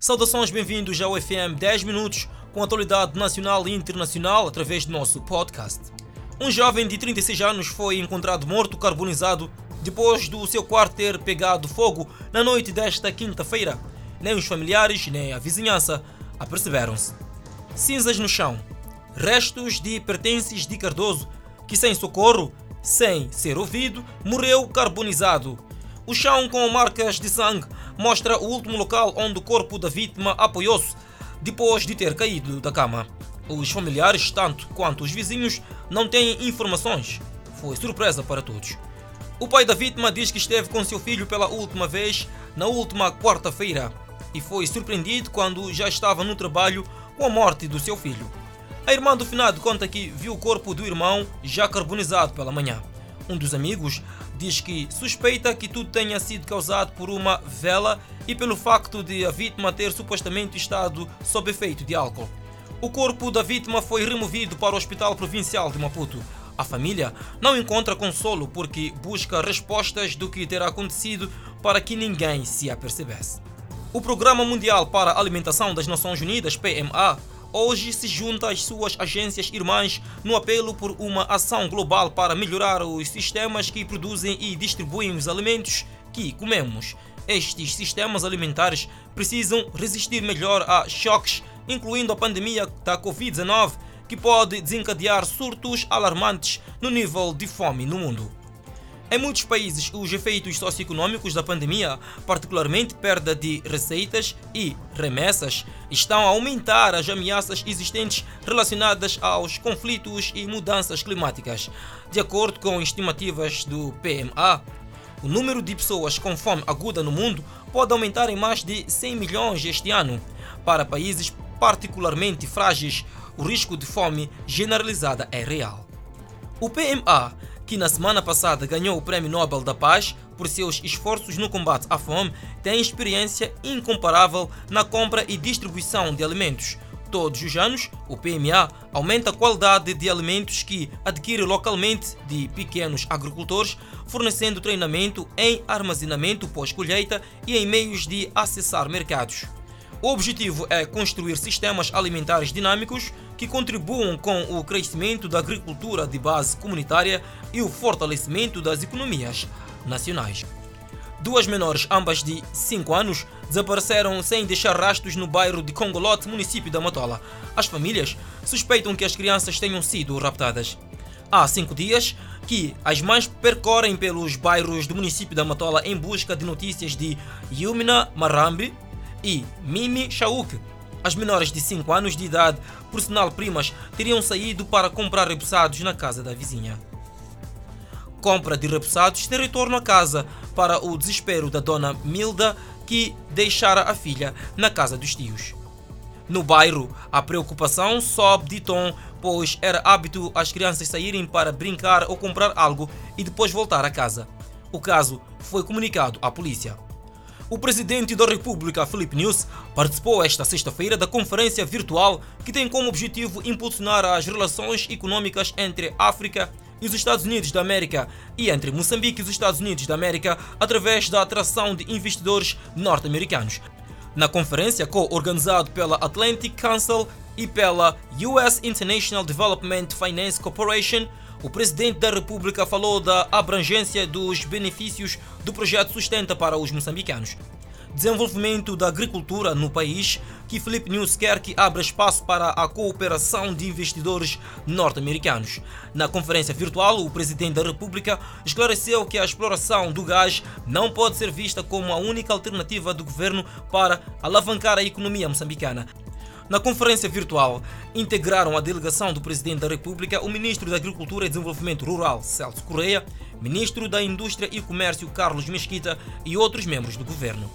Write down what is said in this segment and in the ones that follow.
Saudações, bem-vindos ao FM 10 Minutos com atualidade nacional e internacional através do nosso podcast. Um jovem de 36 anos foi encontrado morto carbonizado depois do seu quarto ter pegado fogo na noite desta quinta-feira. Nem os familiares nem a vizinhança aperceberam-se. Cinzas no chão, restos de pertences de Cardoso que, sem socorro, sem ser ouvido, morreu carbonizado. O chão com marcas de sangue mostra o último local onde o corpo da vítima apoiou-se depois de ter caído da cama. Os familiares, tanto quanto os vizinhos, não têm informações. Foi surpresa para todos. O pai da vítima diz que esteve com seu filho pela última vez na última quarta-feira e foi surpreendido quando já estava no trabalho com a morte do seu filho. A irmã do finado conta que viu o corpo do irmão já carbonizado pela manhã. Um dos amigos diz que suspeita que tudo tenha sido causado por uma vela e pelo facto de a vítima ter supostamente estado sob efeito de álcool. O corpo da vítima foi removido para o Hospital Provincial de Maputo. A família não encontra consolo porque busca respostas do que terá acontecido para que ninguém se apercebesse. O Programa Mundial para a Alimentação das Nações Unidas, PMA, hoje se junta às suas agências irmãs no apelo por uma ação global para melhorar os sistemas que produzem e distribuem os alimentos que comemos. Estes sistemas alimentares precisam resistir melhor a choques, incluindo a pandemia da Covid-19, que pode desencadear surtos alarmantes no nível de fome no mundo. Em muitos países, os efeitos socioeconômicos da pandemia, particularmente perda de receitas e remessas, estão a aumentar as ameaças existentes relacionadas aos conflitos e mudanças climáticas. De acordo com estimativas do PMA, o número de pessoas com fome aguda no mundo pode aumentar em mais de 100 milhões este ano. Para países particularmente frágeis, o risco de fome generalizada é real. O PMA que na semana passada ganhou o Prêmio Nobel da Paz por seus esforços no combate à fome, tem experiência incomparável na compra e distribuição de alimentos. Todos os anos, o PMA aumenta a qualidade de alimentos que adquire localmente de pequenos agricultores, fornecendo treinamento em armazenamento pós-colheita e em meios de acessar mercados. O objetivo é construir sistemas alimentares dinâmicos que contribuam com o crescimento da agricultura de base comunitária e o fortalecimento das economias nacionais. Duas menores, ambas de 5 anos, desapareceram sem deixar rastros no bairro de Congolote, município da Matola. As famílias suspeitam que as crianças tenham sido raptadas. Há cinco dias que as mães percorrem pelos bairros do município da Matola em busca de notícias de Yumina Marambi, e Mimi Shauk. As menores de 5 anos de idade, por sinal primas, teriam saído para comprar repousados na casa da vizinha. Compra de repousados sem retorno a casa para o desespero da dona Milda, que deixara a filha na casa dos tios. No bairro, a preocupação sobe de tom, pois era hábito as crianças saírem para brincar ou comprar algo e depois voltar a casa. O caso foi comunicado à polícia. O presidente da República, Felipe News, participou esta sexta-feira da conferência virtual que tem como objetivo impulsionar as relações econômicas entre África e os Estados Unidos da América e entre Moçambique e os Estados Unidos da América através da atração de investidores norte-americanos. Na conferência, co-organizado pela Atlantic Council e pela US International Development Finance Corporation, o presidente da República falou da abrangência dos benefícios do projeto Sustenta para os moçambicanos. Desenvolvimento da agricultura no país, que Felipe News quer que abra espaço para a cooperação de investidores norte-americanos. Na conferência virtual, o presidente da República esclareceu que a exploração do gás não pode ser vista como a única alternativa do governo para alavancar a economia moçambicana. Na conferência virtual, integraram a delegação do Presidente da República o Ministro da Agricultura e Desenvolvimento Rural, Celso Correia, Ministro da Indústria e Comércio, Carlos Mesquita e outros membros do governo.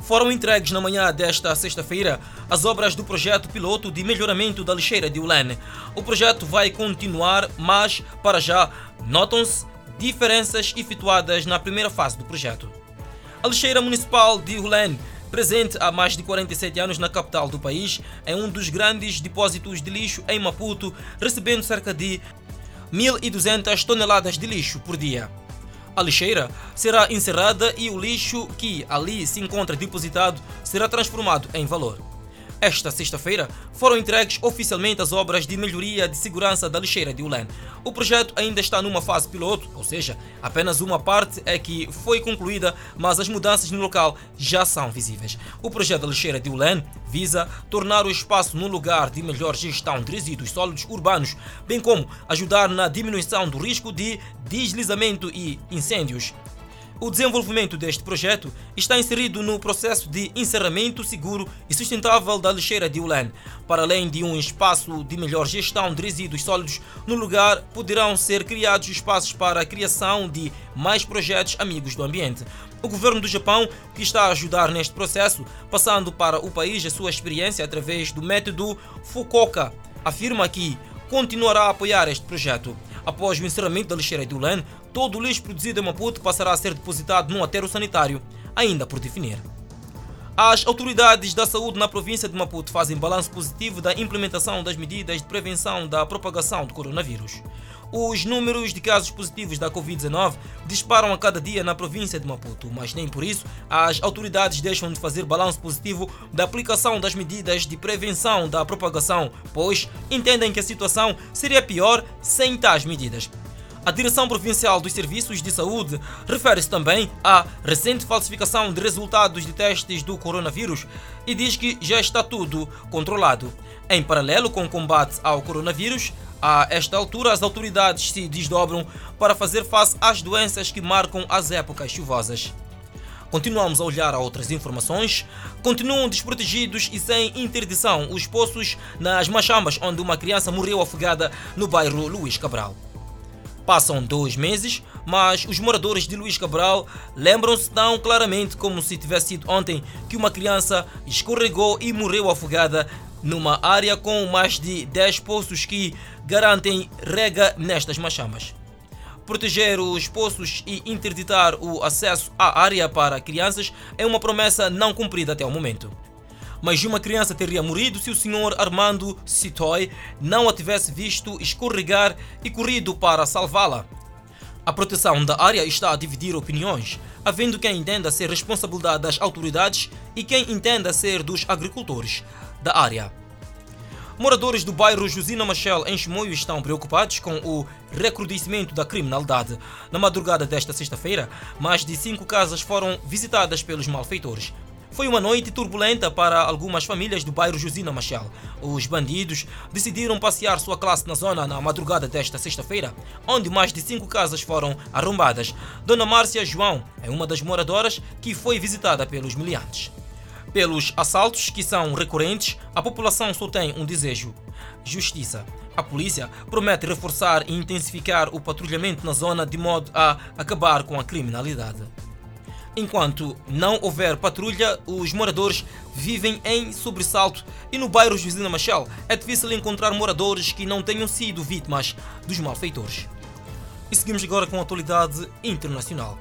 Foram entregues na manhã desta sexta-feira as obras do projeto piloto de melhoramento da lixeira de Ulane. O projeto vai continuar, mas, para já, notam-se diferenças efetuadas na primeira fase do projeto. A lixeira municipal de Ulane Presente há mais de 47 anos na capital do país, é um dos grandes depósitos de lixo em Maputo, recebendo cerca de 1.200 toneladas de lixo por dia. A lixeira será encerrada e o lixo que ali se encontra depositado será transformado em valor. Esta sexta-feira foram entregues oficialmente as obras de melhoria de segurança da lixeira de Ulen. O projeto ainda está numa fase piloto, ou seja, apenas uma parte é que foi concluída, mas as mudanças no local já são visíveis. O projeto da lixeira de Ulen visa tornar o espaço num lugar de melhor gestão de resíduos sólidos urbanos, bem como ajudar na diminuição do risco de deslizamento e incêndios. O desenvolvimento deste projeto está inserido no processo de encerramento seguro e sustentável da lixeira de Ulan. Para além de um espaço de melhor gestão de resíduos sólidos, no lugar poderão ser criados espaços para a criação de mais projetos amigos do ambiente. O governo do Japão, que está a ajudar neste processo, passando para o país a sua experiência através do método Fukuoka, afirma que continuará a apoiar este projeto. Após o encerramento da lixeira de Ulan, todo o lixo produzido em Maputo passará a ser depositado num aterro sanitário, ainda por definir. As autoridades da saúde na província de Maputo fazem balanço positivo da implementação das medidas de prevenção da propagação do coronavírus. Os números de casos positivos da Covid-19 disparam a cada dia na província de Maputo, mas nem por isso as autoridades deixam de fazer balanço positivo da aplicação das medidas de prevenção da propagação, pois entendem que a situação seria pior sem tais medidas. A Direção Provincial dos Serviços de Saúde refere-se também à recente falsificação de resultados de testes do coronavírus e diz que já está tudo controlado. Em paralelo com o combate ao coronavírus, a esta altura as autoridades se desdobram para fazer face às doenças que marcam as épocas chuvosas. Continuamos a olhar a outras informações. Continuam desprotegidos e sem interdição os poços nas Machambas, onde uma criança morreu afogada no bairro Luís Cabral. Passam dois meses, mas os moradores de Luís Cabral lembram-se tão claramente como se tivesse sido ontem que uma criança escorregou e morreu afogada numa área com mais de 10 poços que garantem rega nestas machamas. Proteger os poços e interditar o acesso à área para crianças é uma promessa não cumprida até o momento mas uma criança teria morrido se o senhor Armando Citoy não a tivesse visto escorregar e corrido para salvá-la. A proteção da área está a dividir opiniões, havendo quem entenda ser responsabilidade das autoridades e quem entenda ser dos agricultores da área. Moradores do bairro Josina Machel, em Chimoio, estão preocupados com o recrudescimento da criminalidade. Na madrugada desta sexta-feira, mais de cinco casas foram visitadas pelos malfeitores. Foi uma noite turbulenta para algumas famílias do bairro Josina Machel. Os bandidos decidiram passear sua classe na zona na madrugada desta sexta-feira, onde mais de cinco casas foram arrombadas. Dona Márcia João é uma das moradoras que foi visitada pelos miliantes. Pelos assaltos que são recorrentes, a população só tem um desejo: justiça. A polícia promete reforçar e intensificar o patrulhamento na zona de modo a acabar com a criminalidade. Enquanto não houver patrulha, os moradores vivem em sobressalto e no bairro Josina Machel é difícil encontrar moradores que não tenham sido vítimas dos malfeitores. E seguimos agora com a atualidade internacional.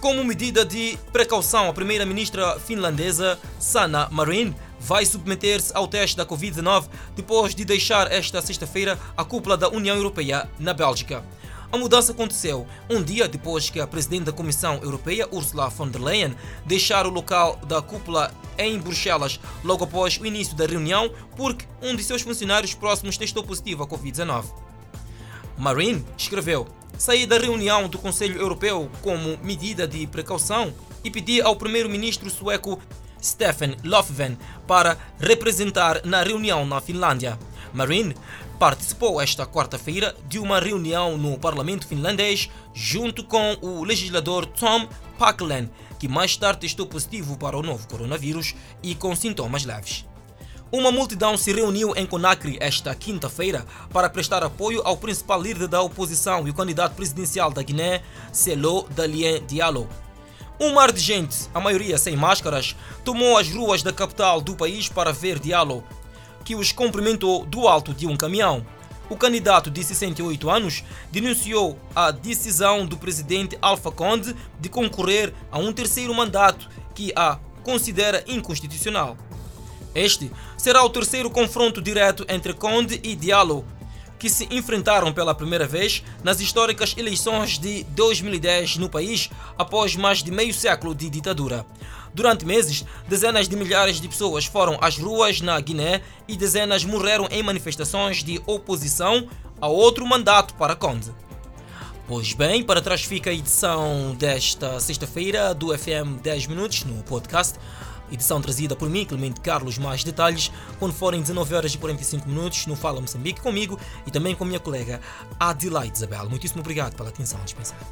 Como medida de precaução, a primeira-ministra finlandesa Sanna Marin vai submeter-se ao teste da Covid-19 depois de deixar esta sexta-feira a cúpula da União Europeia na Bélgica. A mudança aconteceu um dia depois que a presidente da Comissão Europeia, Ursula von der Leyen, deixara o local da cúpula em Bruxelas logo após o início da reunião, porque um de seus funcionários próximos testou positivo à Covid-19. Marine escreveu: Saí da reunião do Conselho Europeu como medida de precaução e pedi ao primeiro-ministro sueco Stefan Löfven para representar na reunião na Finlândia. Marine participou esta quarta-feira de uma reunião no parlamento finlandês junto com o legislador Tom Packlin, que mais tarde testou positivo para o novo coronavírus e com sintomas leves. Uma multidão se reuniu em Conakry esta quinta-feira para prestar apoio ao principal líder da oposição e o candidato presidencial da Guiné, Selo Dalien Diallo. Um mar de gente, a maioria sem máscaras, tomou as ruas da capital do país para ver Diallo, que os cumprimentou do alto de um caminhão. O candidato de 68 anos denunciou a decisão do presidente Alpha Conde de concorrer a um terceiro mandato que a considera inconstitucional. Este será o terceiro confronto direto entre Conde e Diallo, que se enfrentaram pela primeira vez nas históricas eleições de 2010 no país, após mais de meio século de ditadura. Durante meses, dezenas de milhares de pessoas foram às ruas na Guiné e dezenas morreram em manifestações de oposição a outro mandato para Conde. Pois bem, para trás fica a edição desta sexta-feira do FM 10 Minutos no podcast. Edição trazida por mim, Clemente Carlos. Mais detalhes quando forem 19 horas e 45 minutos no Fala Moçambique comigo e também com minha colega Adelaide Isabel. Muitíssimo obrigado pela atenção dispensada.